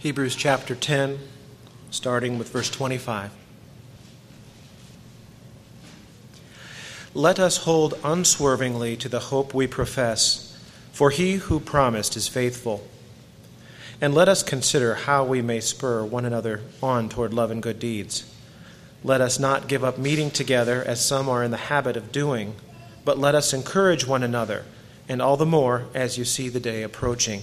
Hebrews chapter 10, starting with verse 25. Let us hold unswervingly to the hope we profess, for he who promised is faithful. And let us consider how we may spur one another on toward love and good deeds. Let us not give up meeting together as some are in the habit of doing, but let us encourage one another, and all the more as you see the day approaching.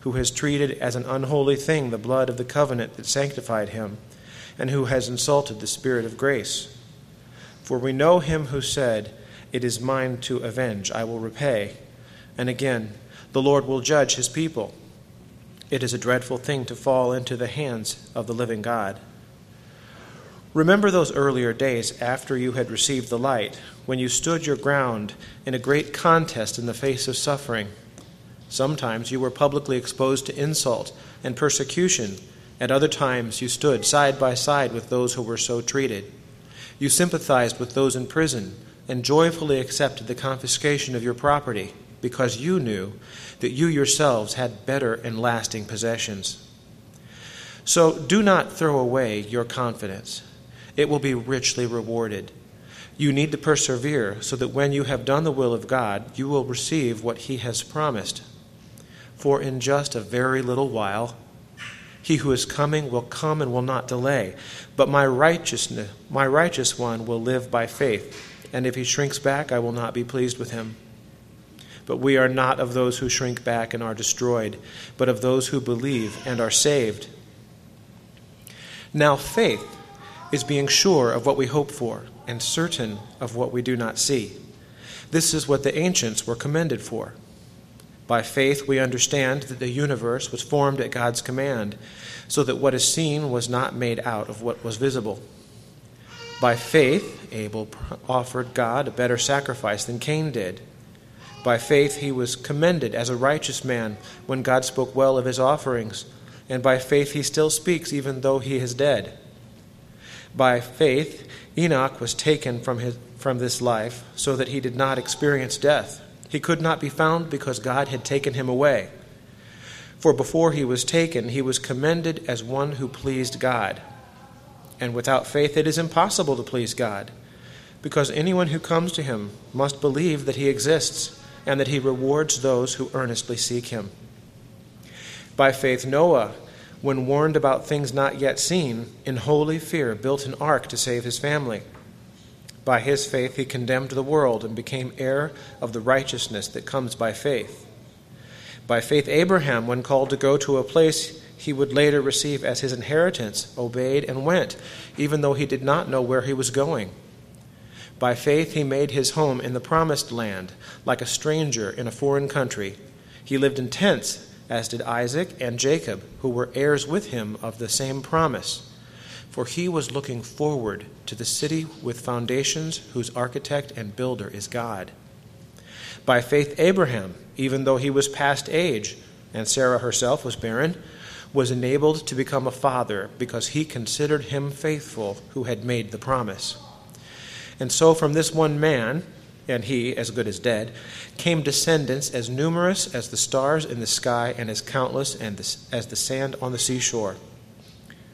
Who has treated as an unholy thing the blood of the covenant that sanctified him, and who has insulted the Spirit of grace. For we know him who said, It is mine to avenge, I will repay. And again, the Lord will judge his people. It is a dreadful thing to fall into the hands of the living God. Remember those earlier days after you had received the light, when you stood your ground in a great contest in the face of suffering Sometimes you were publicly exposed to insult and persecution. At other times you stood side by side with those who were so treated. You sympathized with those in prison and joyfully accepted the confiscation of your property because you knew that you yourselves had better and lasting possessions. So do not throw away your confidence, it will be richly rewarded. You need to persevere so that when you have done the will of God, you will receive what He has promised. For in just a very little while, he who is coming will come and will not delay. But my righteousness, my righteous one will live by faith, and if he shrinks back, I will not be pleased with him. But we are not of those who shrink back and are destroyed, but of those who believe and are saved. Now faith is being sure of what we hope for and certain of what we do not see. This is what the ancients were commended for. By faith, we understand that the universe was formed at God's command, so that what is seen was not made out of what was visible. By faith, Abel offered God a better sacrifice than Cain did. By faith, he was commended as a righteous man when God spoke well of his offerings, and by faith, he still speaks even though he is dead. By faith, Enoch was taken from, his, from this life so that he did not experience death. He could not be found because God had taken him away. For before he was taken, he was commended as one who pleased God. And without faith, it is impossible to please God, because anyone who comes to him must believe that he exists and that he rewards those who earnestly seek him. By faith, Noah, when warned about things not yet seen, in holy fear built an ark to save his family. By his faith, he condemned the world and became heir of the righteousness that comes by faith. By faith, Abraham, when called to go to a place he would later receive as his inheritance, obeyed and went, even though he did not know where he was going. By faith, he made his home in the promised land, like a stranger in a foreign country. He lived in tents, as did Isaac and Jacob, who were heirs with him of the same promise for he was looking forward to the city with foundations whose architect and builder is God. By faith, Abraham, even though he was past age, and Sarah herself was barren, was enabled to become a father because he considered him faithful who had made the promise. And so from this one man, and he as good as dead, came descendants as numerous as the stars in the sky and as countless as the sand on the seashore.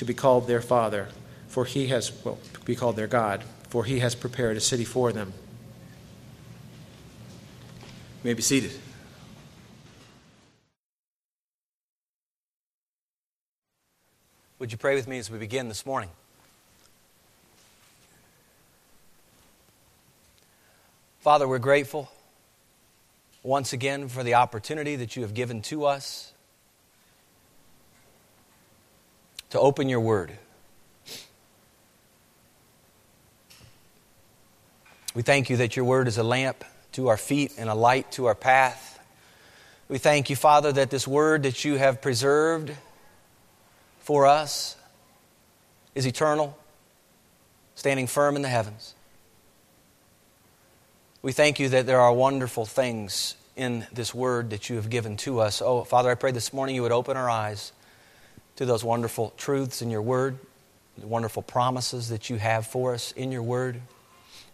to be called their father, for he has, well, be called their God, for he has prepared a city for them. You may be seated. Would you pray with me as we begin this morning? Father, we're grateful once again for the opportunity that you have given to us to open your word. We thank you that your word is a lamp to our feet and a light to our path. We thank you, Father, that this word that you have preserved for us is eternal, standing firm in the heavens. We thank you that there are wonderful things in this word that you have given to us. Oh, Father, I pray this morning you would open our eyes to those wonderful truths in your word, the wonderful promises that you have for us in your word.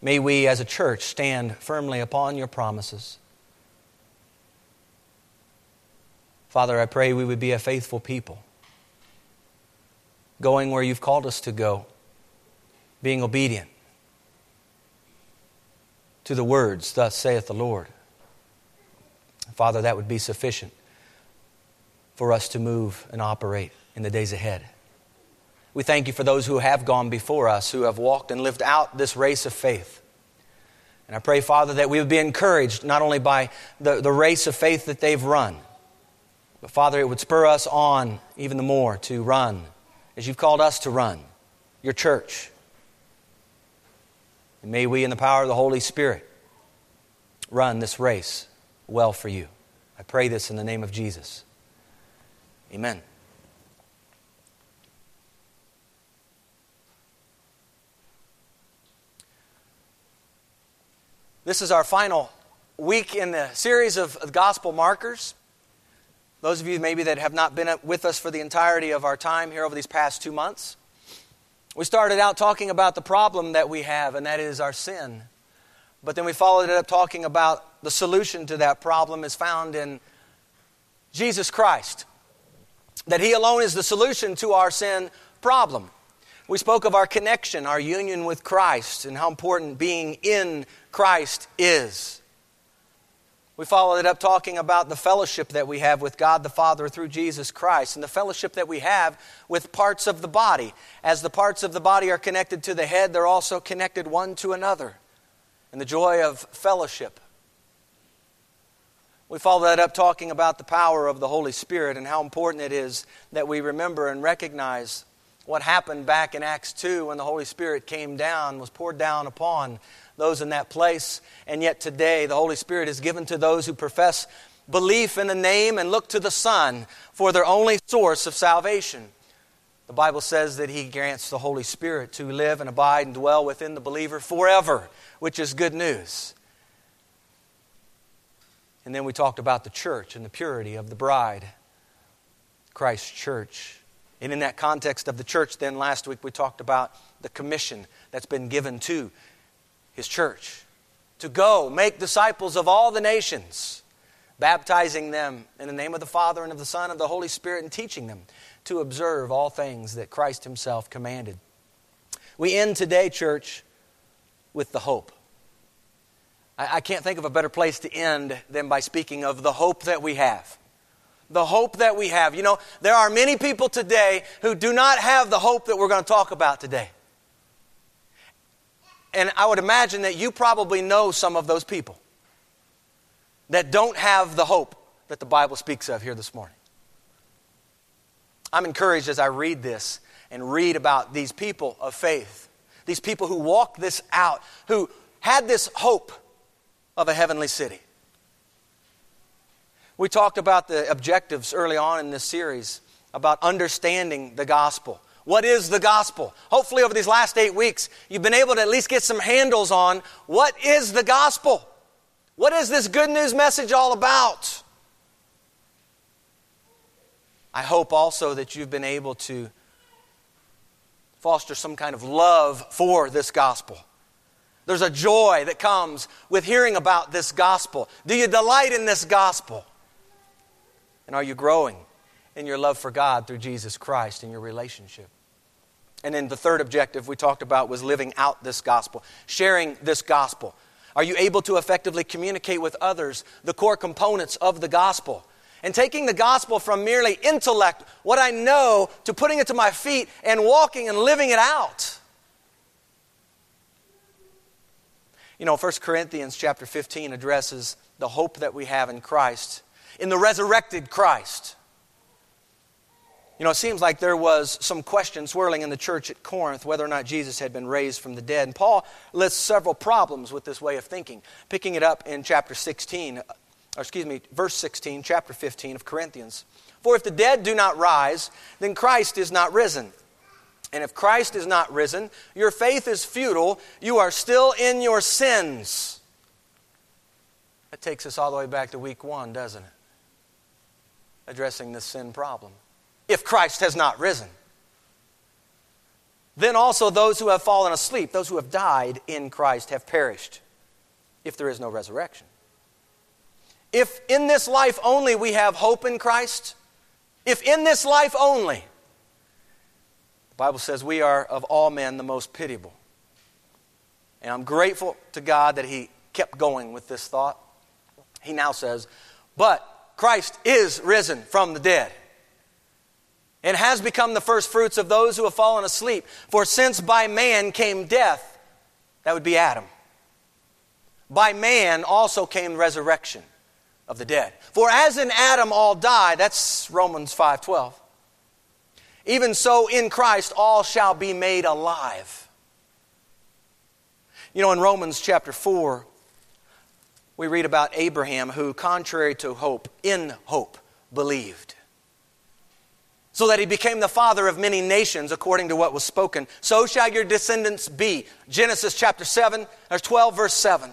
May we as a church stand firmly upon your promises. Father, I pray we would be a faithful people, going where you've called us to go, being obedient to the words, Thus saith the Lord. Father, that would be sufficient for us to move and operate in the days ahead. We thank you for those who have gone before us, who have walked and lived out this race of faith. And I pray, Father, that we would be encouraged not only by the, the race of faith that they've run, but Father, it would spur us on even the more to run as you've called us to run, your church. And may we, in the power of the Holy Spirit, run this race well for you. I pray this in the name of Jesus. Amen. This is our final week in the series of gospel markers. Those of you maybe that have not been with us for the entirety of our time here over these past two months, we started out talking about the problem that we have, and that is our sin. But then we followed it up talking about the solution to that problem is found in Jesus Christ. That He alone is the solution to our sin problem. We spoke of our connection, our union with Christ, and how important being in Christ is. We followed it up talking about the fellowship that we have with God the Father through Jesus Christ and the fellowship that we have with parts of the body. As the parts of the body are connected to the head, they're also connected one to another. And the joy of fellowship. We followed that up talking about the power of the Holy Spirit and how important it is that we remember and recognize what happened back in Acts 2 when the Holy Spirit came down, was poured down upon those in that place. And yet today, the Holy Spirit is given to those who profess belief in the name and look to the Son for their only source of salvation. The Bible says that He grants the Holy Spirit to live and abide and dwell within the believer forever, which is good news. And then we talked about the church and the purity of the bride, Christ's church. And in that context of the church, then last week we talked about the commission that's been given to his church to go make disciples of all the nations, baptizing them in the name of the Father and of the Son and of the Holy Spirit, and teaching them to observe all things that Christ Himself commanded. We end today, church, with the hope. I, can't think of a better place to end than by speaking of the hope that we have. The hope that we have. You know, there are many people today who do not have the hope that we're going to talk about today. And I would imagine that you probably know some of those people that don't have the hope that the Bible speaks of here this morning. I'm encouraged as I read this and read about these people of faith, these people who walked this out, who had this hope of a heavenly city. We talked about the objectives early on in this series about understanding the gospel. What is the gospel? Hopefully, over these last eight weeks, you've been able to at least get some handles on what is the gospel? What is this good news message all about? I hope also that you've been able to foster some kind of love for this gospel. There's a joy that comes with hearing about this gospel. Do you delight in this gospel? And are you growing in your love for God through Jesus Christ in your relationship? And then the third objective we talked about was living out this gospel, sharing this gospel. Are you able to effectively communicate with others the core components of the gospel? And taking the gospel from merely intellect, what I know, to putting it to my feet and walking and living it out. You know, 1 Corinthians chapter 15 addresses the hope that we have in Christ, in the resurrected Christ. You know, it seems like there was some question swirling in the church at Corinth whether or not Jesus had been raised from the dead. And Paul lists several problems with this way of thinking, picking it up in chapter 16, or excuse me, verse 16, chapter 15 of Corinthians. For if the dead do not rise, then Christ is not risen. And if Christ is not risen, your faith is futile. You are still in your sins. That takes us all the way back to week one, doesn't it? Addressing the sin problem. If Christ has not risen, then also those who have fallen asleep, those who have died in Christ, have perished, if there is no resurrection. If in this life only we have hope in Christ, if in this life only, the Bible says we are of all men the most pitiable. And I'm grateful to God that He kept going with this thought. He now says, But Christ is risen from the dead and has become the first fruits of those who have fallen asleep. For since by man came death, that would be Adam, by man also came resurrection of the dead. For as in Adam all die, that's Romans 5:12. Even so, in Christ, all shall be made alive. You know, in Romans chapter 4, we read about Abraham who, contrary to hope, in hope, believed. So that he became the father of many nations, according to what was spoken. So shall your descendants be. Genesis chapter 7, or 12, verse 7.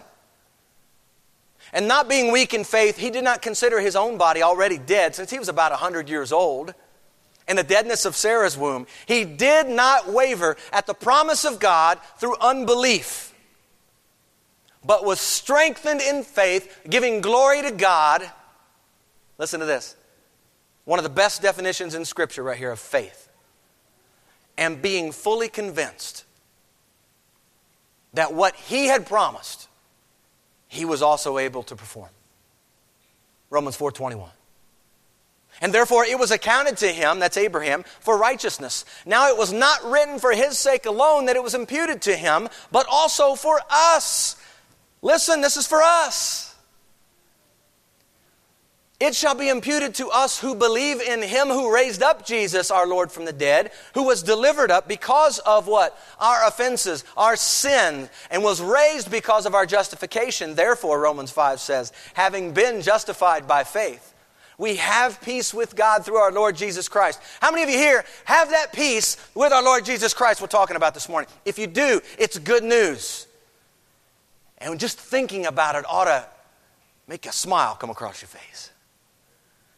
And not being weak in faith, he did not consider his own body already dead since he was about 100 years old and the deadness of Sarah's womb, he did not waver at the promise of God through unbelief, but was strengthened in faith, giving glory to God. Listen to this. One of the best definitions in Scripture, right here, of faith. And being fully convinced that what he had promised, he was also able to perform. Romans 4:21. And therefore it was accounted to him, that's Abraham, for righteousness. Now it was not written for his sake alone that it was imputed to him, but also for us. Listen, this is for us. It shall be imputed to us who believe in him who raised up Jesus, our Lord, from the dead, who was delivered up because of what? Our offenses, our sin, and was raised because of our justification. Therefore, Romans 5 says, having been justified by faith, we have peace with God through our Lord Jesus Christ. How many of you here have that peace with our Lord Jesus Christ we're talking about this morning? If you do, it's good news. And just thinking about it ought to make a smile come across your face.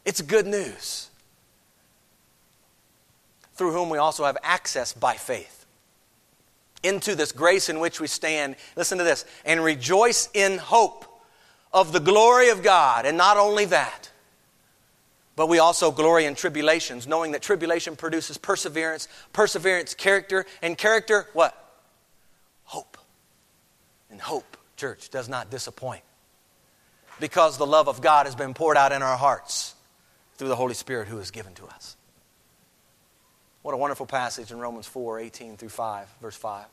It's good news. Through whom we also have access by faith into this grace in which we stand. Listen to this and rejoice in hope of the glory of God. And not only that, but we also glory in tribulations, knowing that tribulation produces perseverance, perseverance, character, and character, what? Hope. And hope, church, does not disappoint. Because the love of God has been poured out in our hearts through the Holy Spirit who is given to us. What a wonderful passage in Romans 4 18 through 5, verse 5.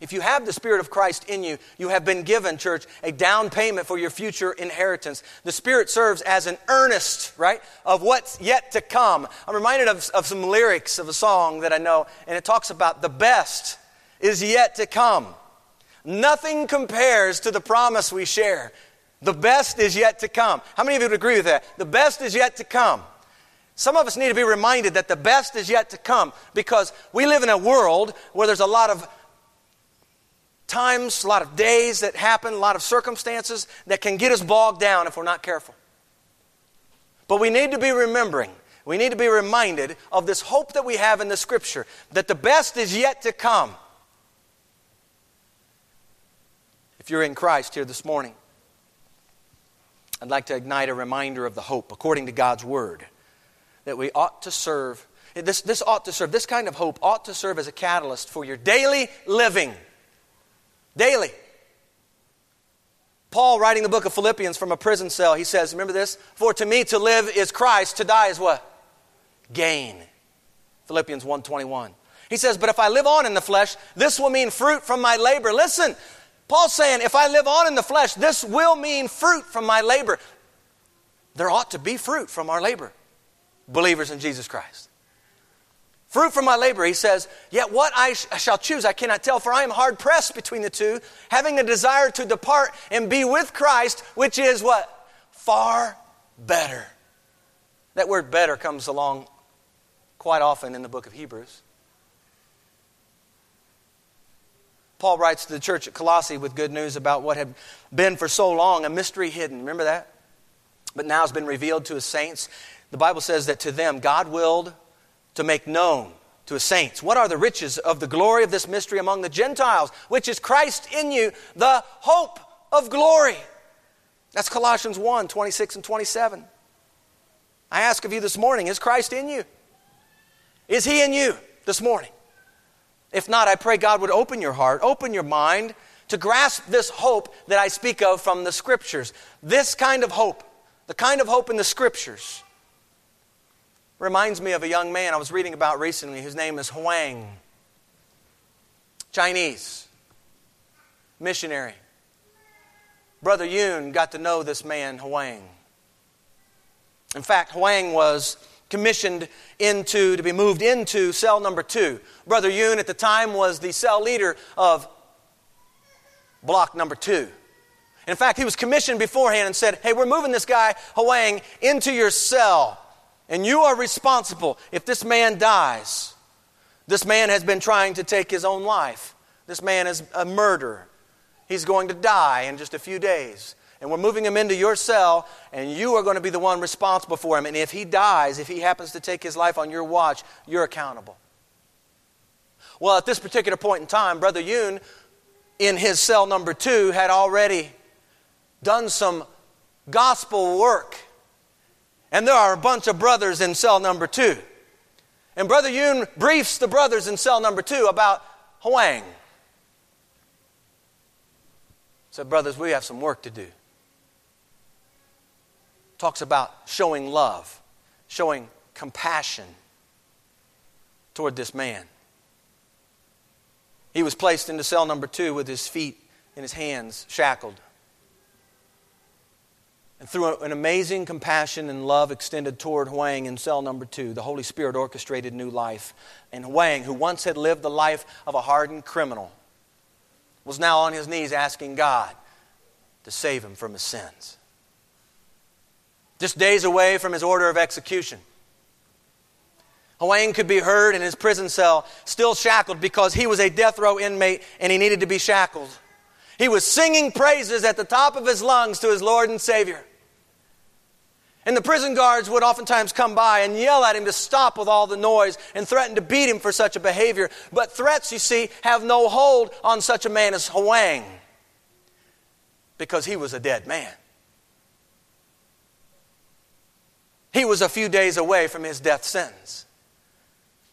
If you have the Spirit of Christ in you, you have been given, church, a down payment for your future inheritance. The Spirit serves as an earnest, right, of what's yet to come. I'm reminded of, of some lyrics of a song that I know, and it talks about the best is yet to come. Nothing compares to the promise we share. The best is yet to come. How many of you would agree with that? The best is yet to come. Some of us need to be reminded that the best is yet to come because we live in a world where there's a lot of times, a lot of days that happen, a lot of circumstances that can get us bogged down if we're not careful. But we need to be remembering, we need to be reminded of this hope that we have in the Scripture that the best is yet to come. If you're in Christ here this morning, I'd like to ignite a reminder of the hope according to God's Word that we ought to serve. This, this ought to serve, this kind of hope ought to serve as a catalyst for your daily living. Daily. Paul, writing the book of Philippians from a prison cell, he says, Remember this? For to me to live is Christ, to die is what? Gain. Philippians 1:21. He says, But if I live on in the flesh, this will mean fruit from my labor. Listen, Paul's saying, if I live on in the flesh, this will mean fruit from my labor. There ought to be fruit from our labor, believers in Jesus Christ. Fruit from my labor, he says, Yet what I, sh- shall choose I cannot tell, for I am hard pressed between the two, having a desire to depart and be with Christ, which is what? Far better. That word better comes along quite often in the book of Hebrews. Paul writes to the church at Colossae with good news about what had been for so long a mystery hidden. Remember that? But now has been revealed to his saints. The Bible says that to them God willed to make known to his saints what are the riches of the glory of this mystery among the Gentiles, which is Christ in you, the hope of glory. That's Colossians 1 26 and 27. I ask of you this morning, is Christ in you? Is he in you this morning? If not, I pray God would open your heart, open your mind to grasp this hope that I speak of from the Scriptures. This kind of hope, the kind of hope in the Scriptures, reminds me of a young man I was reading about recently. His name is Huang, Chinese, missionary. Brother Yun got to know this man, Huang. In fact, Huang was commissioned into to be moved into cell number two. Brother Yun at the time was the cell leader of block number two. In fact, he was commissioned beforehand and said, Hey, we're moving this guy, Huang, into your cell. And you are responsible if this man dies. This man has been trying to take his own life. This man is a murderer. He's going to die in just a few days and we're moving him into your cell, and you are going to be the one responsible for him. And if he dies, if he happens to take his life on your watch, you're accountable. Well, at this particular point in time, Brother Yun, in his cell number two, had already done some gospel work. And there are a bunch of brothers in cell number two. And Brother Yun briefs the brothers in cell number two about Huang. Said, Brothers, we have some work to do talks about showing love, showing compassion toward this man. He was placed into cell number two with his feet and his hands shackled. And through an amazing compassion and love extended toward Huang in cell number two, the Holy Spirit orchestrated new life. And Huang, who once had lived the life of a hardened criminal, was now on his knees asking God to save him from his sins just days away from his order of execution. Huang could be heard in his prison cell, still shackled because he was a death row inmate and he needed to be shackled. He was singing praises at the top of his lungs to his Lord and Savior. And the prison guards would oftentimes come by and yell at him to stop with all the noise and threaten to beat him for such a behavior. But threats, you see, have no hold on such a man as Huang because he was a dead man. He was a few days away from his death sentence.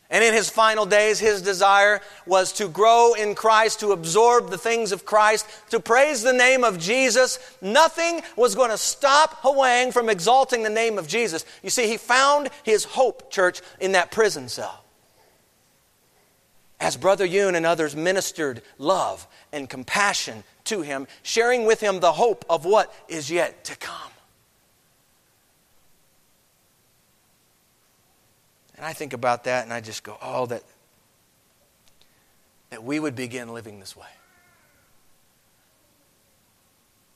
And in his final days, his desire was to grow in Christ, to absorb the things of Christ, to praise the name of Jesus. Nothing was going to stop Huang from exalting the name of Jesus. You see, he found his hope, church, in that prison cell. As Brother Yun and others ministered love and compassion to him, sharing with him the hope of what is yet to come. And I think about that and I just go, oh, that, that we would begin living this way.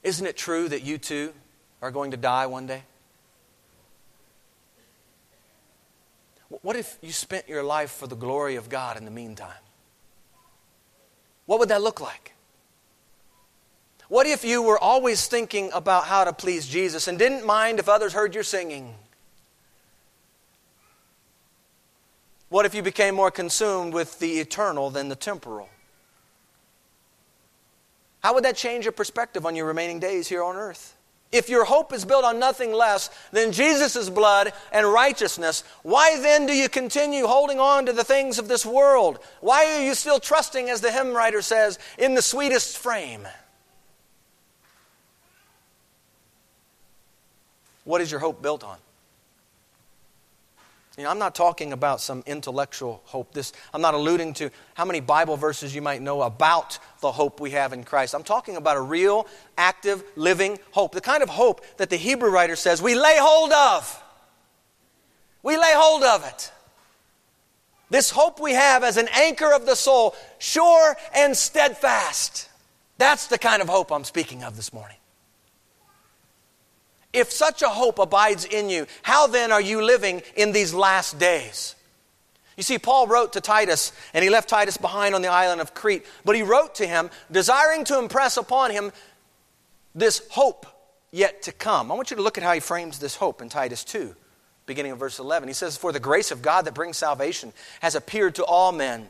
Isn't it true that you too are going to die one day? What if you spent your life for the glory of God in the meantime? What would that look like? What if you were always thinking about how to please Jesus and didn't mind if others heard your singing? What if you became more consumed with the eternal than the temporal? How would that change your perspective on your remaining days here on earth? If your hope is built on nothing less than Jesus' blood and righteousness, why then do you continue holding on to the things of this world? Why are you still trusting, as the hymn writer says, in the sweetest frame? What is your hope built on? You know, I'm not talking about some intellectual hope. This, I'm not alluding to how many Bible verses you might know about the hope we have in Christ. I'm talking about a real, active, living hope. The kind of hope that the Hebrew writer says we lay hold of. We lay hold of it. This hope we have as an anchor of the soul, sure and steadfast. That's the kind of hope I'm speaking of this morning. If such a hope abides in you, how then are you living in these last days? You see, Paul wrote to Titus, and he left Titus behind on the island of Crete, but he wrote to him, desiring to impress upon him this hope yet to come. I want you to look at how he frames this hope in Titus 2, beginning of verse 11. He says, For the grace of God that brings salvation has appeared to all men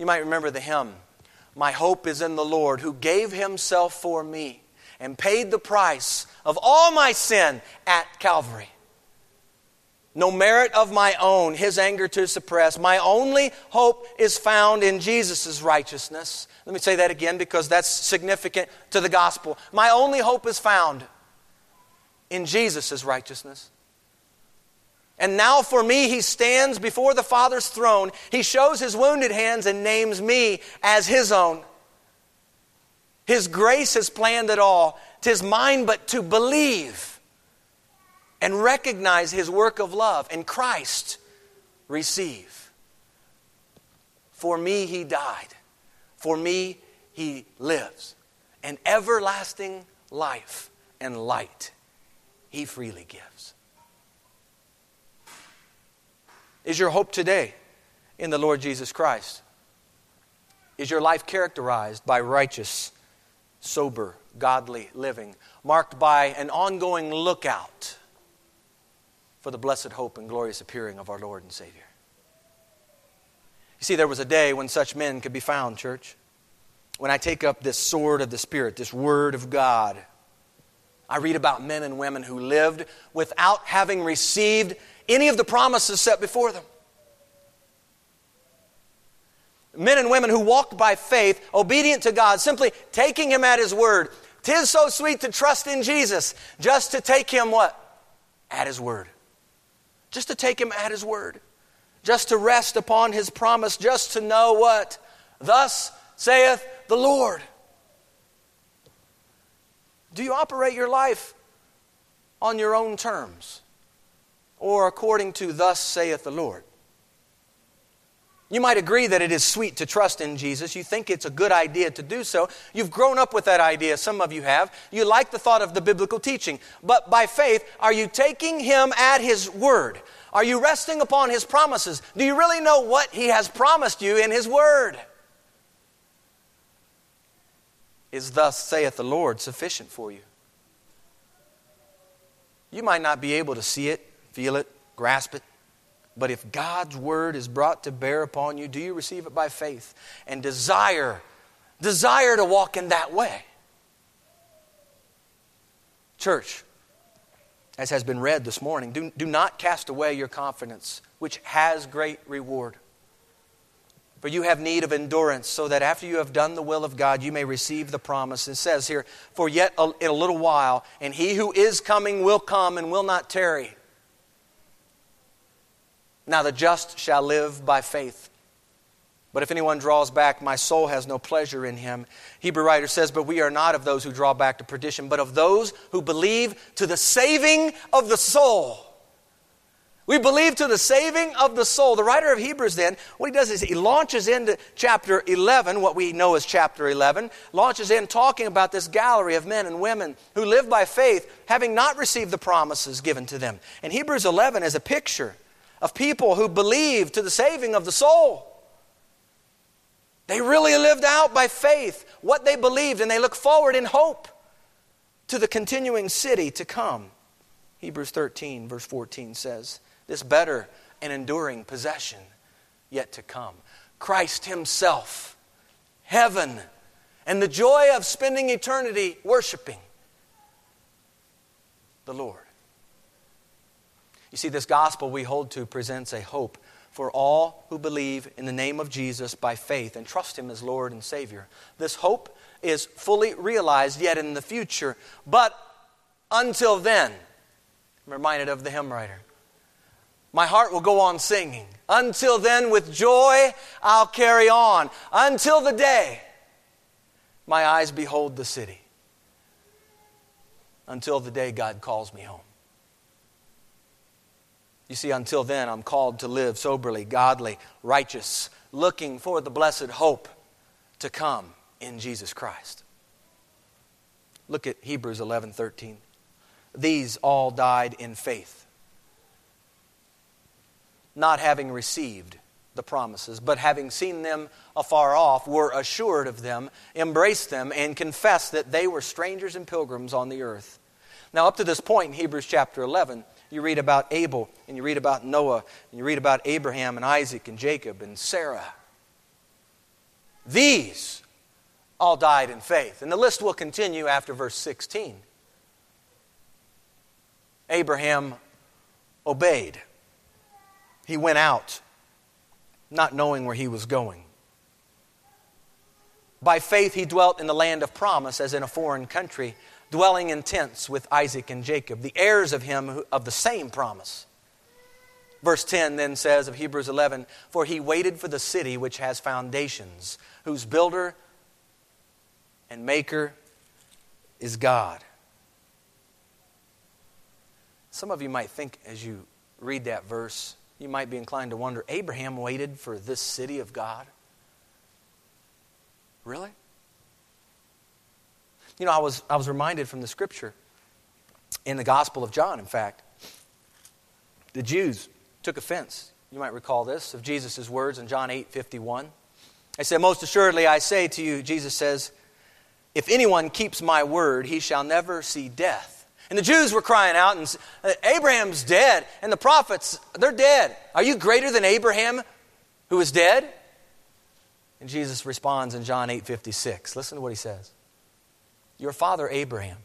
You might remember the hymn, My hope is in the Lord who gave himself for me and paid the price of all my sin at Calvary. No merit of my own, his anger to suppress. My only hope is found in Jesus' righteousness. Let me say that again because that's significant to the gospel. My only hope is found in Jesus' righteousness. And now for me, he stands before the Father's throne. He shows his wounded hands and names me as his own. His grace has planned it all. Tis mine but to believe and recognize his work of love. And Christ receive. For me, he died. For me, he lives. And everlasting life and light he freely gives. Is your hope today in the Lord Jesus Christ? Is your life characterized by righteous, sober, godly living, marked by an ongoing lookout for the blessed hope and glorious appearing of our Lord and Savior? You see, there was a day when such men could be found, church. When I take up this sword of the Spirit, this Word of God, I read about men and women who lived without having received any of the promises set before them. Men and women who walked by faith, obedient to God, simply taking Him at His word. Tis so sweet to trust in Jesus, just to take Him what? At His word. Just to take Him at His word. Just to rest upon His promise, just to know what? Thus saith the Lord. Do you operate your life on your own terms? Or according to thus saith the Lord. You might agree that it is sweet to trust in Jesus. You think it's a good idea to do so. You've grown up with that idea, some of you have. You like the thought of the biblical teaching. But by faith, are you taking Him at His word? Are you resting upon His promises? Do you really know what He has promised you in His word? Is thus saith the Lord sufficient for you? You might not be able to see it feel it, grasp it. But if God's word is brought to bear upon you, do you receive it by faith and desire, desire to walk in that way? Church, as has been read this morning, do, do not cast away your confidence, which has great reward. For you have need of endurance, so that after you have done the will of God, you may receive the promise. It says here, For yet a, in a little while, and he who is coming will come and will not tarry. Now the just shall live by faith. But if anyone draws back, my soul has no pleasure in him. Hebrew writer says, But we are not of those who draw back to perdition, but of those who believe to the saving of the soul. We believe to the saving of the soul. The writer of Hebrews, then, what he does is he launches into chapter 11, what we know as chapter 11, launches in talking about this gallery of men and women who live by faith, having not received the promises given to them. And Hebrews 11 is a picture of people who believed to the saving of the soul. They really lived out by faith what they believed, and they look forward in hope to the continuing city to come. Hebrews 13, verse 14 says, This better and enduring possession yet to come. Christ Himself, heaven, and the joy of spending eternity worshiping the Lord. You see, this gospel we hold to presents a hope for all who believe in the name of Jesus by faith and trust Him as Lord and Savior. This hope is fully realized yet in the future, but until then, I'm reminded of the hymn writer. My heart will go on singing. Until then, with joy, I'll carry on. Until the day my eyes behold the city. Until the day God calls me home. You see, until then, I'm called to live soberly, godly, righteous, looking for the blessed hope to come in Jesus Christ. Look at Hebrews 11 13. These all died in faith, not having received the promises, but having seen them afar off, were assured of them, embraced them, and confessed that they were strangers and pilgrims on the earth. Now, up to this point in Hebrews chapter 11, you read about Abel, and you read about Noah, and you read about Abraham and Isaac and Jacob and Sarah. These all died in faith. And the list will continue after verse 16. Abraham obeyed. He went out, not knowing where he was going. By faith, he dwelt in the land of promise as in a foreign country dwelling in tents with Isaac and Jacob, the heirs of him of the same promise. Verse 10 then says of Hebrews 11, For he waited for the city which has foundations, whose builder and maker is God. Some of you might think as you read that verse, you might be inclined to wonder Abraham waited for this city of God? Really? You know, I was, I was reminded from the scripture in the Gospel of John, in fact, the Jews took offense. You might recall this of Jesus' words in John 8 51. I said, Most assuredly, I say to you, Jesus says, if anyone keeps my word, he shall never see death. And the Jews were crying out, and uh, Abraham's dead, and the prophets, they're dead. Are you greater than Abraham who is dead? And Jesus responds in John 8 56. Listen to what he says. Your father Abraham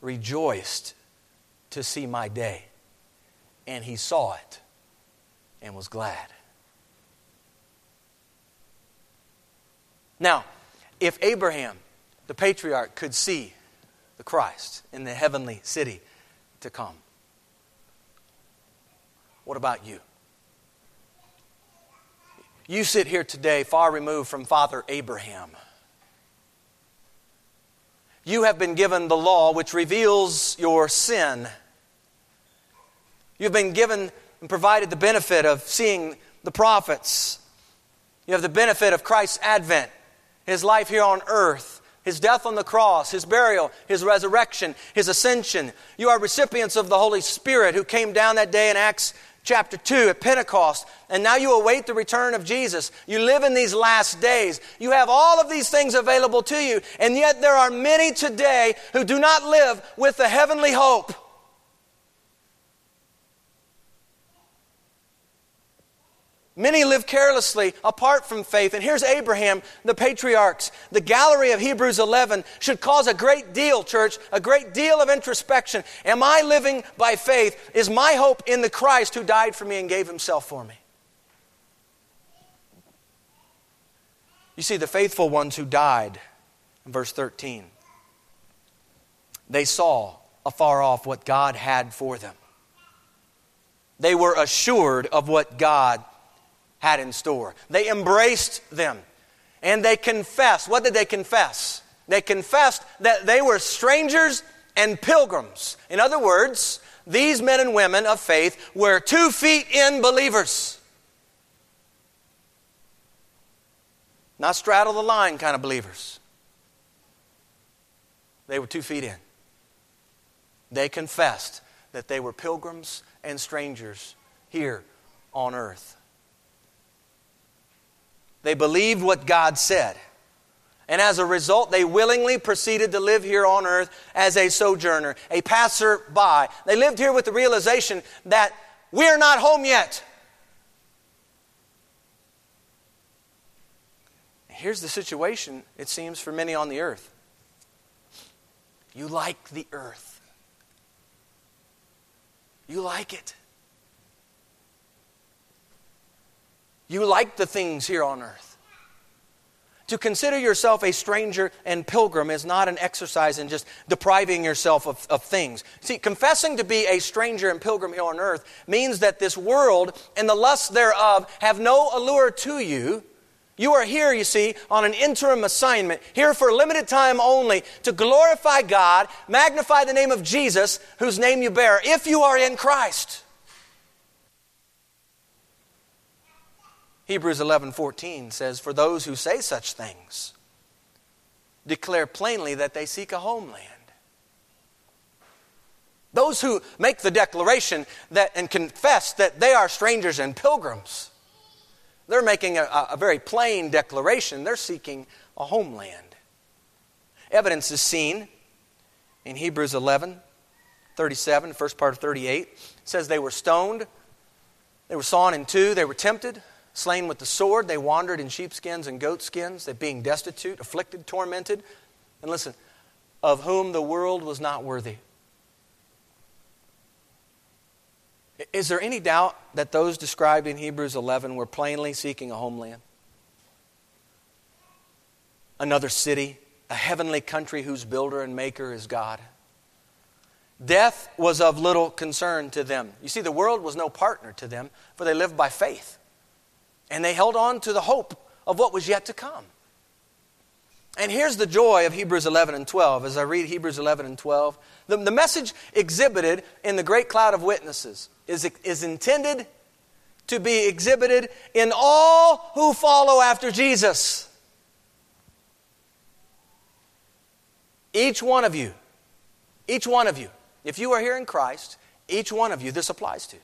rejoiced to see my day, and he saw it and was glad. Now, if Abraham, the patriarch, could see the Christ in the heavenly city to come, what about you? You sit here today far removed from Father Abraham you have been given the law which reveals your sin. You've been given and provided the benefit of seeing the prophets. You have the benefit of Christ's advent, his life here on earth, his death on the cross, his burial, his resurrection, his ascension. You are recipients of the Holy Spirit who came down that day in Acts chapter 2 at Pentecost, and now you await the return of Jesus. You live in these last days. You have all of these things available to you, and yet there are many today who do not live with the heavenly hope. Many live carelessly apart from faith. And here's Abraham, the patriarchs. The gallery of Hebrews 11 should cause a great deal, church, a great deal of introspection. Am I living by faith? Is my hope in the Christ who died for me and gave himself for me? You see, the faithful ones who died, verse 13, they saw afar off what God had for them. They were assured of what God had in store. They embraced them and they confessed. What did they confess? They confessed that they were strangers and pilgrims. In other words, these men and women of faith were two feet in believers. Not straddle the line kind of believers. They were two feet in. They confessed that they were pilgrims and strangers here on earth. They believed what God said. And as a result, they willingly proceeded to live here on earth as a sojourner, a passerby. They lived here with the realization that we're not home yet. Here's the situation, it seems, for many on the earth. You like the earth, you like it. You like the things here on earth. To consider yourself a stranger and pilgrim is not an exercise in just depriving yourself of, of, things. See, confessing to be a stranger and pilgrim here on earth means that this world and the lusts thereof have no allure to you. You are here, you see, on an interim assignment, here for a limited time only, to glorify God, magnify the name of Jesus, whose name you bear, if you are in Christ. Hebrews 11:14 says, "For those who say such things declare plainly that they seek a homeland." Those who make the declaration that and confess that they are strangers and pilgrims, they're making a, a very plain declaration. They're seeking a homeland. Evidence is seen in Hebrews 11, 37, first part of 38. It says they were stoned, they were sawn in two, they were tempted, slain with the sword. They wandered in sheepskins and goatskins, they being destitute, afflicted, tormented. And listen, of whom the world was not worthy. Is there any doubt that those described in Hebrews 11 were plainly seeking a homeland? Another city, a heavenly country whose builder and maker is God. Death was of little concern to them. You see, the world was no partner to them, for they lived by faith. And they held on to the hope of what was yet to come. And here's the joy of Hebrews 11 and 12. As I read Hebrews 11 and 12, the, the message exhibited in the great cloud of witnesses is, is intended to be exhibited in all who follow after Jesus. Each one of you, each one of you, if you are here in Christ, each one of you, this applies to.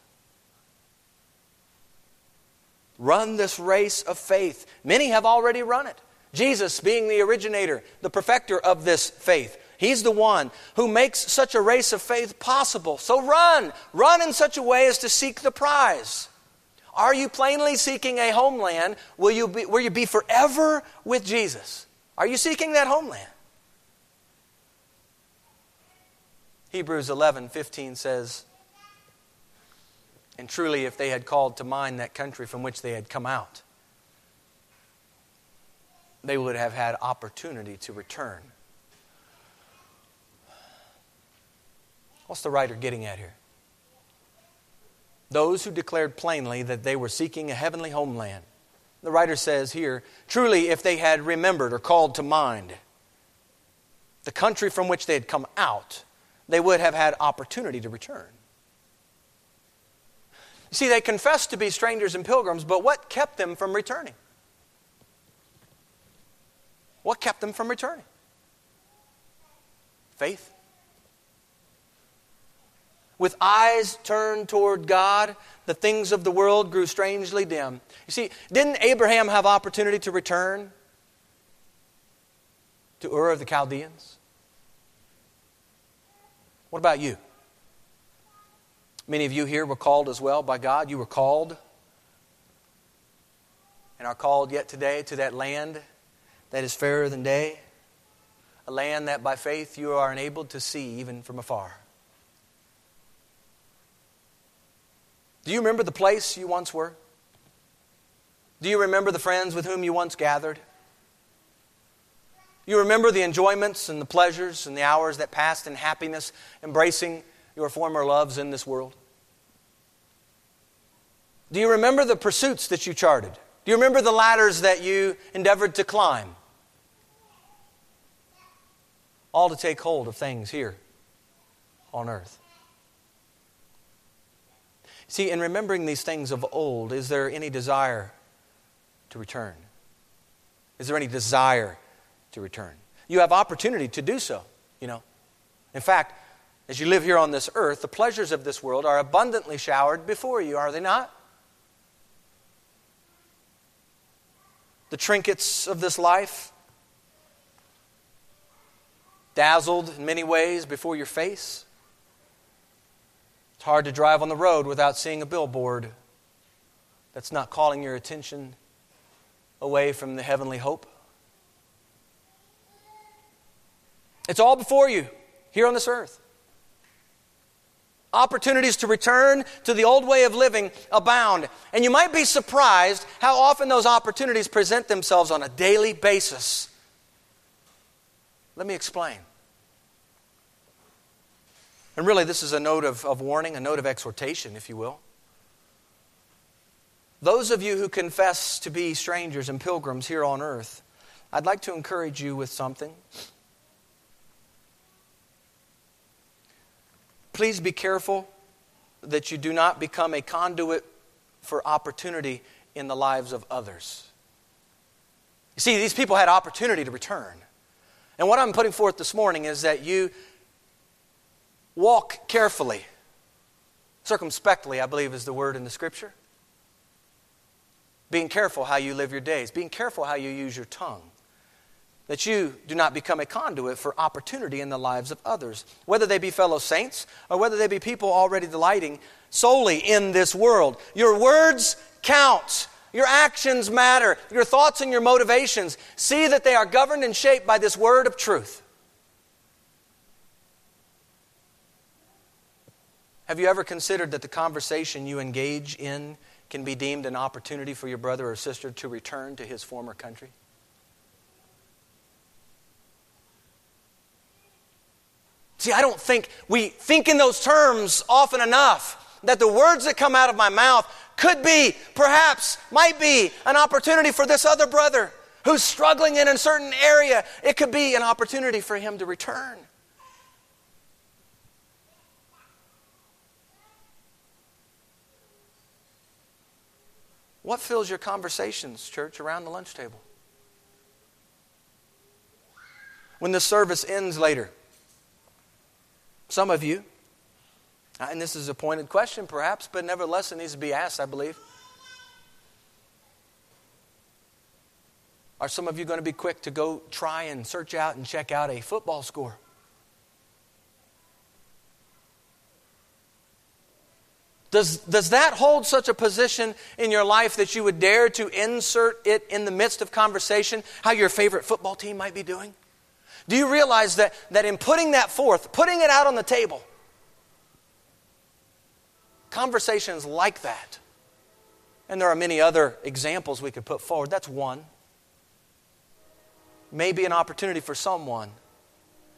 Run this race of faith. Many have already run it. Jesus, being the originator, the perfecter of this faith, He's the one who makes such a race of faith possible. So run. Run in such a way as to seek the prize. Are you plainly seeking a homeland? Will you be, will you be forever with Jesus? Are you seeking that homeland? Hebrews 11 15 says, and truly, if they had called to mind that country from which they had come out, they would have had opportunity to return. What's the writer getting at here? Those who declared plainly that they were seeking a heavenly homeland. The writer says here, truly, if they had remembered or called to mind the country from which they had come out, they would have had opportunity to return. See, they confessed to be strangers and pilgrims, but what kept them from returning? What kept them from returning? Faith. With eyes turned toward God, the things of the world grew strangely dim. You see, didn't Abraham have opportunity to return to Ur of the Chaldeans? What about you? Many of you here were called as well by God. You were called and are called yet today to that land that is fairer than day, a land that by faith you are enabled to see even from afar. Do you remember the place you once were? Do you remember the friends with whom you once gathered? You remember the enjoyments and the pleasures and the hours that passed in happiness, embracing your former loves in this world? Do you remember the pursuits that you charted? Do you remember the ladders that you endeavored to climb? All to take hold of things here on earth. See, in remembering these things of old, is there any desire to return? Is there any desire to return? You have opportunity to do so, you know. In fact, as you live here on this earth, the pleasures of this world are abundantly showered before you, are they not? The trinkets of this life, dazzled in many ways before your face. It's hard to drive on the road without seeing a billboard that's not calling your attention away from the heavenly hope. It's all before you here on this earth. Opportunities to return to the old way of living abound. And you might be surprised how often those opportunities present themselves on a daily basis. Let me explain. And really, this is a note of, of warning, a note of exhortation, if you will. Those of you who confess to be strangers and pilgrims here on earth, I'd like to encourage you with something. Please be careful that you do not become a conduit for opportunity in the lives of others. You see, these people had opportunity to return. And what I'm putting forth this morning is that you walk carefully, circumspectly, I believe is the word in the scripture. Being careful how you live your days, being careful how you use your tongue that you do not become a conduit for opportunity in the lives of others, whether they be fellow saints or whether they be people already delighting solely in this world. Your words count. Your actions matter. Your thoughts and your motivations. See that they are governed and shaped by this word of truth. Have you ever considered that the conversation you engage in can be deemed an opportunity for your brother or sister to return to his former country? See, I don't think we think in those terms often enough that the words that come out of my mouth could be, perhaps, might be an opportunity for this other brother who's struggling in a certain area. It could be an opportunity for him to return. What fills your conversations, church, around the lunch table? When the service ends later, some of you, uh, and this is a pointed question perhaps, but nevertheless it needs to be asked, I believe. Are some of you going to be quick to go try and search out and check out a football score? Does, does that hold such a position in your life that you would dare to insert it in the midst of conversation, how your favorite football team might be doing? Do you realize that, that in putting that forth, putting it out on the table, conversations like that, and there are many other examples we could put forward, that's one, may be an opportunity for someone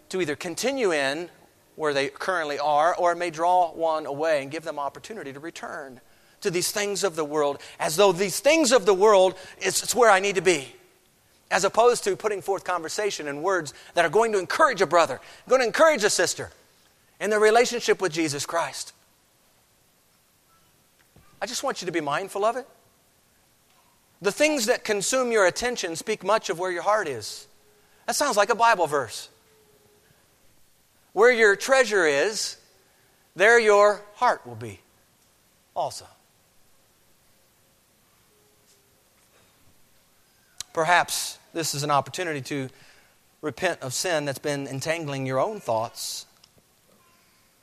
to either continue in where they currently are, or it may draw one away and give them opportunity to return to these things of the world as though these things of the world is, where I need to be as opposed to putting forth conversation and words that are going to encourage a brother, going to encourage a sister in their relationship with Jesus Christ. I just want you to be mindful of it. The things that consume your attention speak much of where your heart is. That sounds like a Bible verse. Where your treasure is, there your heart will be also. Perhaps this is an opportunity to repent of sin that's been entangling your own thoughts.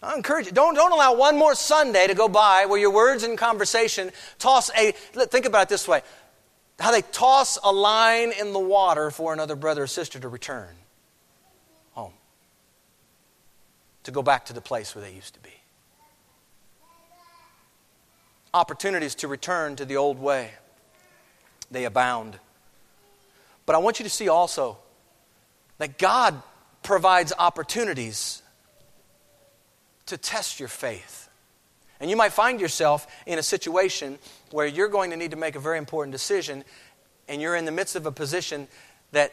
I encourage you, don't, don't allow one more Sunday to go by where your words and conversation toss a, think about it this way how they toss a line in the water for another brother or sister to return home, to go back to the place where they used to be. Opportunities to return to the old way, they abound. But I want you to see also that God provides opportunities to test your faith. And you might find yourself in a situation where you're going to need to make a very important decision, and you're in the midst of a position that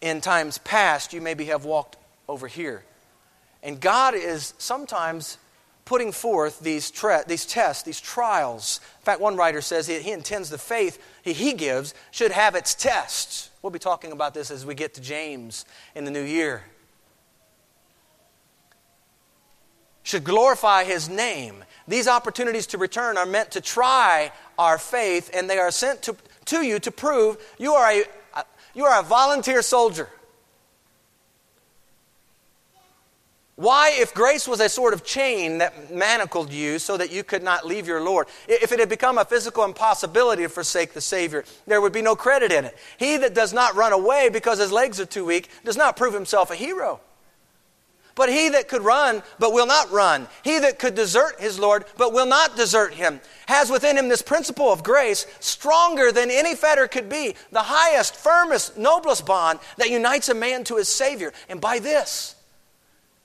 in times past you maybe have walked over here. And God is sometimes putting forth these, tre- these tests, these trials. In fact, one writer says he, he intends the faith he, he gives should have its tests. We'll be talking about this as we get to James in the new year. Should glorify his name. These opportunities to return are meant to try our faith, and they are sent to, to you to prove you are a, you are a volunteer soldier. Why, if grace was a sort of chain that manacled you so that you could not leave your Lord, if it had become a physical impossibility to forsake the Savior, there would be no credit in it. He that does not run away because his legs are too weak does not prove himself a hero. But he that could run, but will not run, he that could desert his Lord, but will not desert him, has within him this principle of grace, stronger than any fetter could be, the highest, firmest, noblest bond that unites a man to his Savior. And by this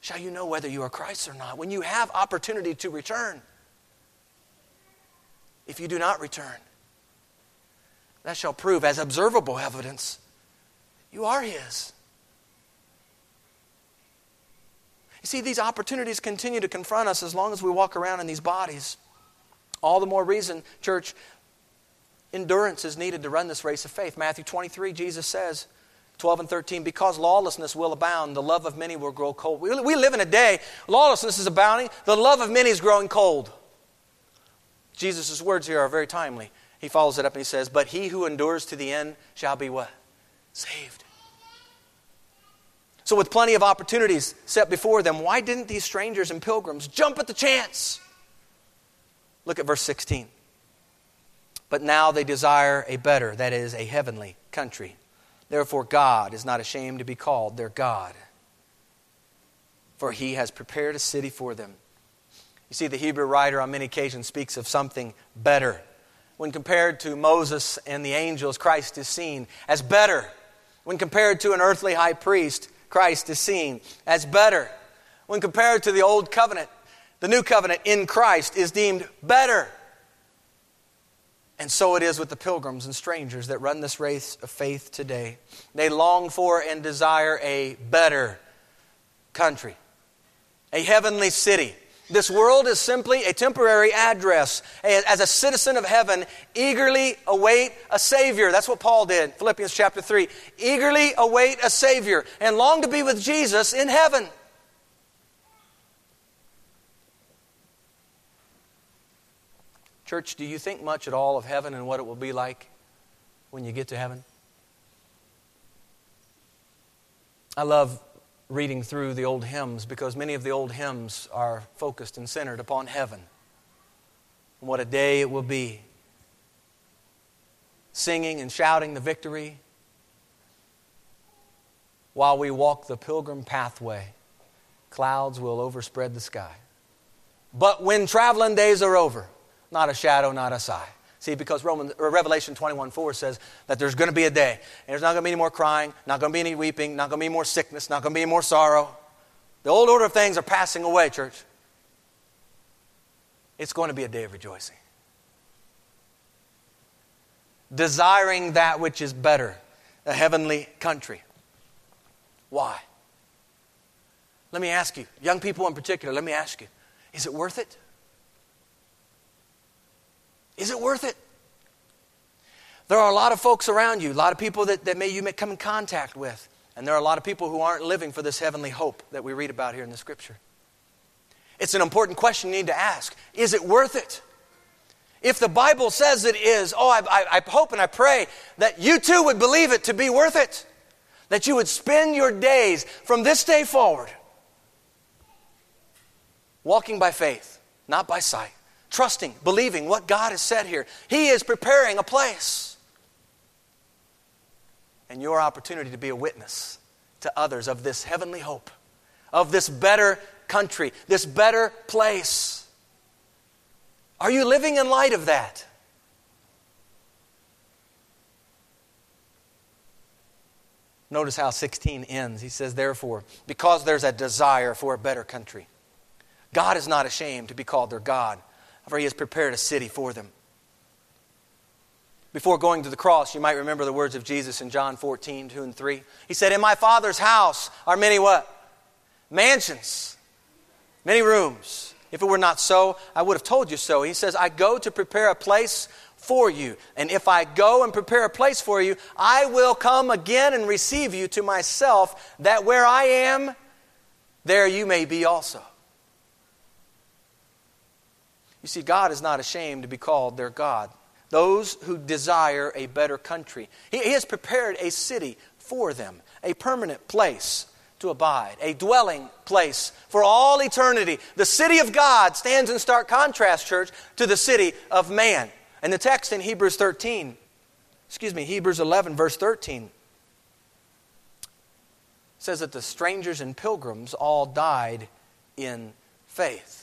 shall you know whether you are Christ or not, when you have opportunity to return. If you do not return, that shall prove as observable evidence you are His. You see, these opportunities continue to confront us as long as we walk around in these bodies. All the more reason, church, endurance is needed to run this race of faith. Matthew 23, Jesus says, 12 and 13, because lawlessness will abound, the love of many will grow cold. We, we live in a day, lawlessness is abounding, the love of many is growing cold. Jesus' words here are very timely. He follows it up and he says, But he who endures to the end shall be what? Saved. So, with plenty of opportunities set before them, why didn't these strangers and pilgrims jump at the chance? Look at verse 16. But now they desire a better, that is, a heavenly country. Therefore, God is not ashamed to be called their God, for he has prepared a city for them. You see, the Hebrew writer on many occasions speaks of something better. When compared to Moses and the angels, Christ is seen as better. When compared to an earthly high priest, Christ is seen as better. When compared to the old covenant, the new covenant in Christ is deemed better. And so it is with the pilgrims and strangers that run this race of faith today. They long for and desire a better country, a heavenly city. This world is simply a temporary address. As a citizen of heaven, eagerly await a Savior. That's what Paul did, Philippians chapter 3. Eagerly await a Savior and long to be with Jesus in heaven. Church, do you think much at all of heaven and what it will be like when you get to heaven? I love reading through the old hymns because many of the old hymns are focused and centered upon heaven. What a day it will be. Singing and shouting the victory while we walk the pilgrim pathway. Clouds will overspread the sky. But when traveling days are over, not a shadow, not a sigh. See, because Roman, Revelation 21 4 says that there's going to be a day. And there's not going to be any more crying, not going to be any weeping, not going to be more sickness, not going to be any more sorrow. The old order of things are passing away, church. It's going to be a day of rejoicing. Desiring that which is better, a heavenly country. Why? Let me ask you, young people in particular, let me ask you, is it worth it? Is it worth it? There are a lot of folks around you, a lot of people that, that may you may come in contact with. And there are a lot of people who aren't living for this heavenly hope that we read about here in the scripture. It's an important question you need to ask. Is it worth it? If the Bible says it is, oh, I, I, I hope and I pray that you too would believe it to be worth it. That you would spend your days from this day forward walking by faith, not by sight trusting, believing what God has said here. He is preparing a place. And your opportunity to be a witness to others of this heavenly hope, of this better country, this better place. Are you living in light of that? Notice how 16 ends. He says, Therefore, because there's a desire for a better country, God is not ashamed to be called their God for he has prepared a city for them. Before going to the cross, you might remember the words of Jesus in John 14, 2 and 3. He said, In my Father's house are many what? Mansions, many rooms. If it were not so, I would have told you so. He says, I go to prepare a place for you. And if I go and prepare a place for you, I will come again and receive you to myself, that where I am, there you may be also. You see, God is not ashamed to be called their God. Those who desire a better country. He, has prepared a city for them, a permanent place to abide, a dwelling place for all eternity. The city of God stands in stark contrast, church, to the city of man. And the text in Hebrews 13, excuse me, Hebrews 11, verse 13 says that the strangers and pilgrims all died in faith.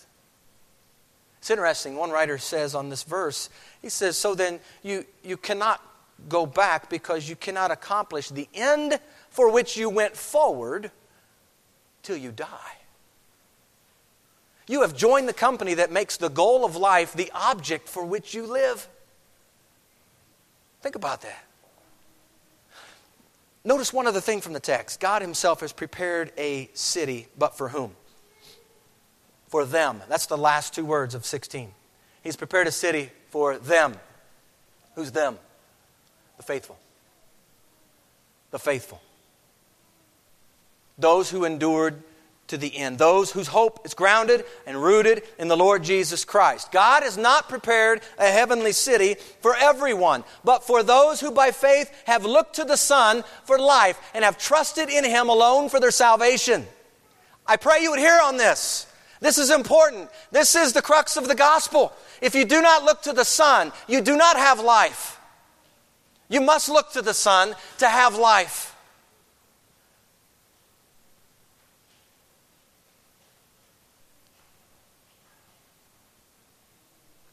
It's interesting. One writer says on this verse, he says, So then you, you cannot go back because you cannot accomplish the end for which you went forward till you die. You have joined the company that makes the goal of life the object for which you live. Think about that. Notice one other thing from the text God Himself has prepared a city, but for whom? For them. That's the last two words of 16. He's prepared a city for them. Who's them? The faithful. The faithful. Those who endured to the end. Those whose hope is grounded and rooted in the Lord Jesus Christ. God has not prepared a heavenly city for everyone, but for those who by faith have looked to the Son for life and have trusted in Him alone for their salvation. I pray you would hear on this. This is important. This is the crux of the gospel. If you do not look to the Son, you do not have life. You must look to the Son to have life.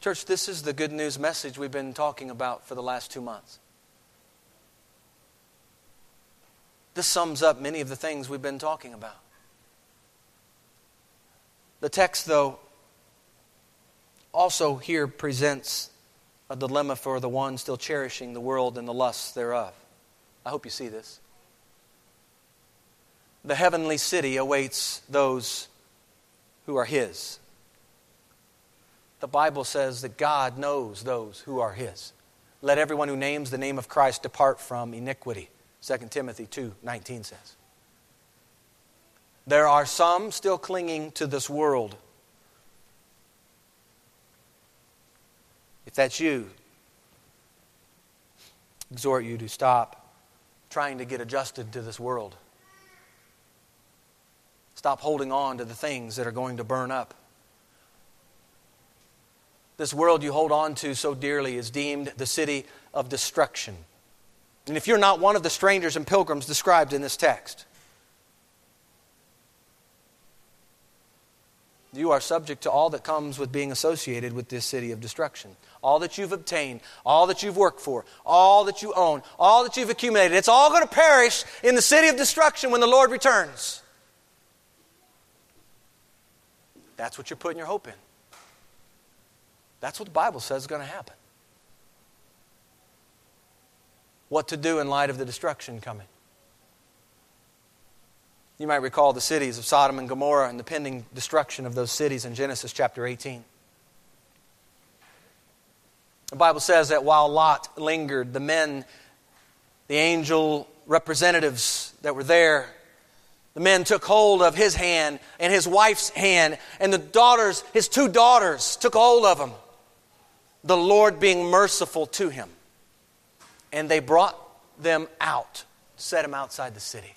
Church, this is the good news message we've been talking about for the last two months. This sums up many of the things we've been talking about. The text, though, also here presents a dilemma for the one still cherishing the world and the lusts thereof. I hope you see this. The heavenly city awaits those who are His the Bible says that God knows those who are His. Let everyone who names the name of Christ depart from iniquity. 2 Timothy 2 19 says. There are some still clinging to this world. If that's you, exhort you to stop trying to get adjusted to this world. Stop holding on to the things that are going to burn up. This world you hold on to so dearly is deemed the city of destruction. And if you're not one of the strangers and pilgrims described in this text, you are subject to all that comes with being associated with this city of destruction. All that you've obtained, all that you've worked for, all that you own, all that you've accumulated, it's all going to perish in the city of destruction when the Lord returns. That's what you're putting your hope in. That's what the Bible says is going to happen. What to do in light of the destruction coming. You might recall the cities of Sodom and Gomorrah and the pending destruction of those cities in Genesis chapter 18. The Bible says that while Lot lingered, the men, the angel representatives that were there, the men took hold of his hand and his wife's hand, and the daughters, his two daughters, took hold of him the Lord being merciful to him. And they brought them out, set them outside the city.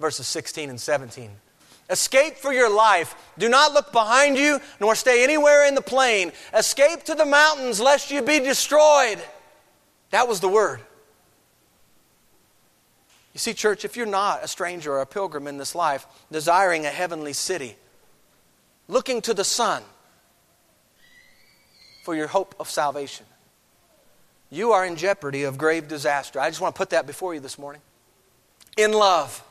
Verses 16 and 17. Escape for your life. Do not look behind you, nor stay anywhere in the plain. Escape to the mountains, lest you be destroyed. That was the word. You see, church, if you're not a stranger or a pilgrim in this life, desiring a heavenly city, looking to the Son for your hope of salvation. You are in jeopardy of grave disaster. I just want to put that before you this morning. In love.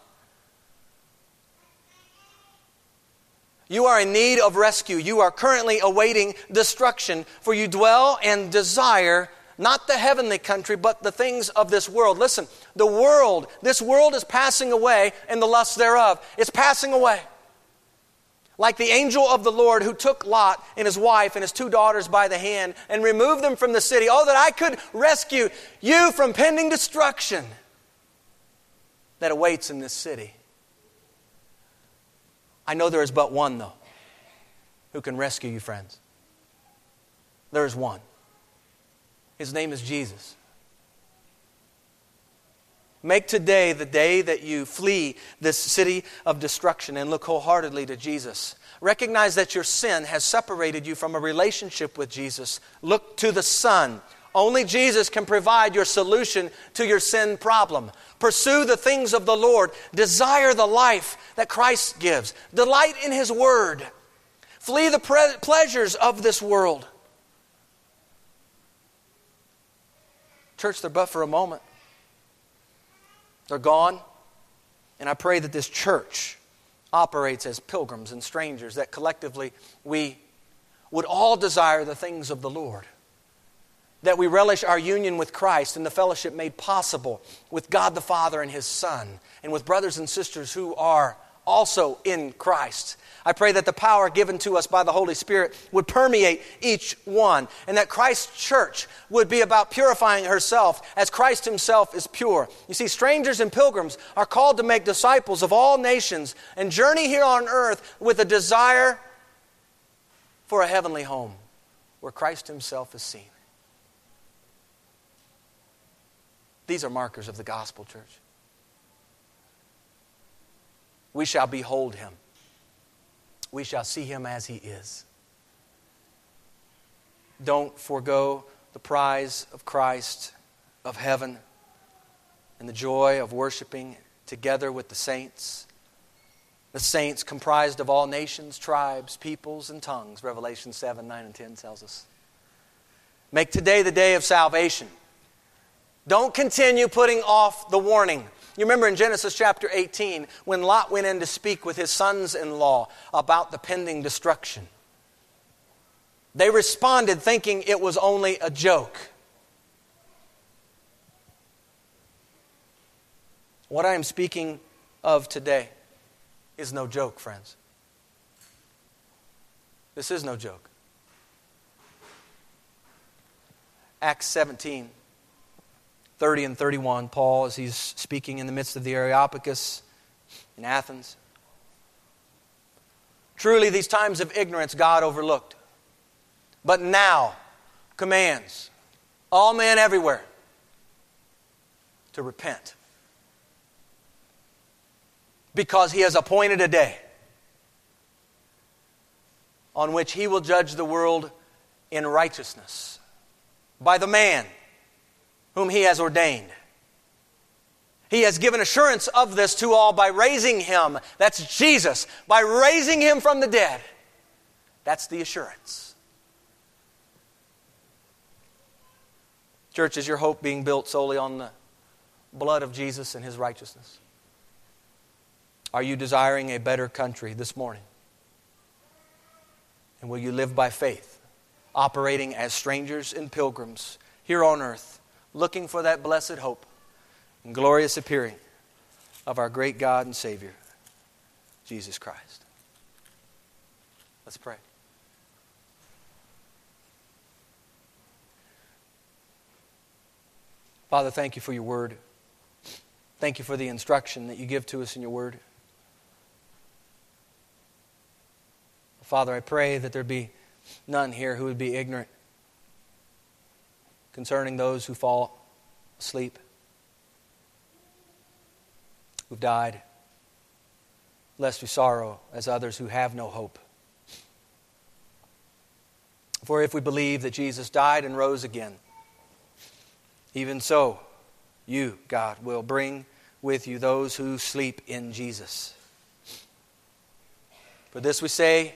You are in need of rescue. You are currently awaiting destruction, for you dwell and desire not the heavenly country, but the things of this world. Listen, the world, this world is passing away and the lust thereof. It's passing away. Like the angel of the Lord who took Lot and his wife and his two daughters by the hand and removed them from the city. Oh, that I could rescue you from pending destruction that awaits in this city. I know there is but one, though, who can rescue you, friends. There is one. His name is Jesus. Make today the day that you flee this city of destruction and look wholeheartedly to Jesus. Recognize that your sin has separated you from a relationship with Jesus. Look to the Son. Only Jesus can provide your solution to your sin problem. Pursue the things of the Lord. Desire the life that Christ gives. Delight in His Word. Flee the pre- pleasures of this world. Church, they're but for a moment. They're gone. And I pray that this church operates as pilgrims and strangers, that collectively we would all desire the things of the Lord. That we relish our union with Christ and the fellowship made possible with God the Father and His Son, and with brothers and sisters who are also in Christ. I pray that the power given to us by the Holy Spirit would permeate each one, and that Christ's church would be about purifying herself as Christ himself is pure. You see, strangers and pilgrims are called to make disciples of all nations and journey here on earth with a desire for a heavenly home where Christ himself is seen. These are markers of the gospel, church. We shall behold him we shall see him as he is. Don't forego the prize of Christ, of heaven, and the joy of worshiping together with the saints. The saints comprised of all nations, tribes, peoples, and tongues, Revelation 7, 9, and 10 tells us. Make today the day of salvation. Don't continue putting off the warning. You remember in Genesis chapter 18 when Lot went in to speak with his sons in law about the pending destruction. They responded thinking it was only a joke. What I am speaking of today is no joke, friends. This is no joke. Acts 17. 30 and 31, Paul, as he's speaking in the midst of the Areopagus in Athens. Truly, these times of ignorance God overlooked. But now commands all men everywhere to repent. Because he has appointed a day on which he will judge the world in righteousness by the man whom he has ordained. He has given assurance of this to all by raising him. That's Jesus. By raising him from the dead. That's the assurance. Church, is your hope being built solely on the blood of Jesus and his righteousness? Are you desiring a better country this morning? And will you live by faith, operating as strangers and pilgrims here on earth? Looking for that blessed hope and glorious appearing of our great God and Savior, Jesus Christ. Let's pray. Father, thank you for your word. Thank you for the instruction that you give to us in your word. Father, I pray that there be none here who would be ignorant concerning those who fall asleep, who've died, lest we sorrow as others who have no hope. For if we believe that Jesus died and rose again, even so, you, God, will bring with you those who sleep in Jesus. For this we say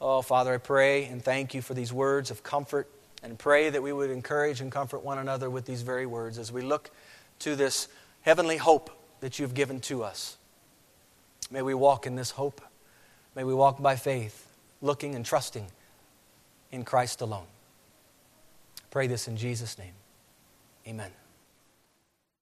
Oh, Father, I pray and thank you for these words of comfort and pray that we would encourage and comfort one another with these very words as we look to this heavenly hope that you've given to us. May we walk in this hope. May we walk by faith, looking and trusting in Christ alone. pray this in Jesus' name. Amen.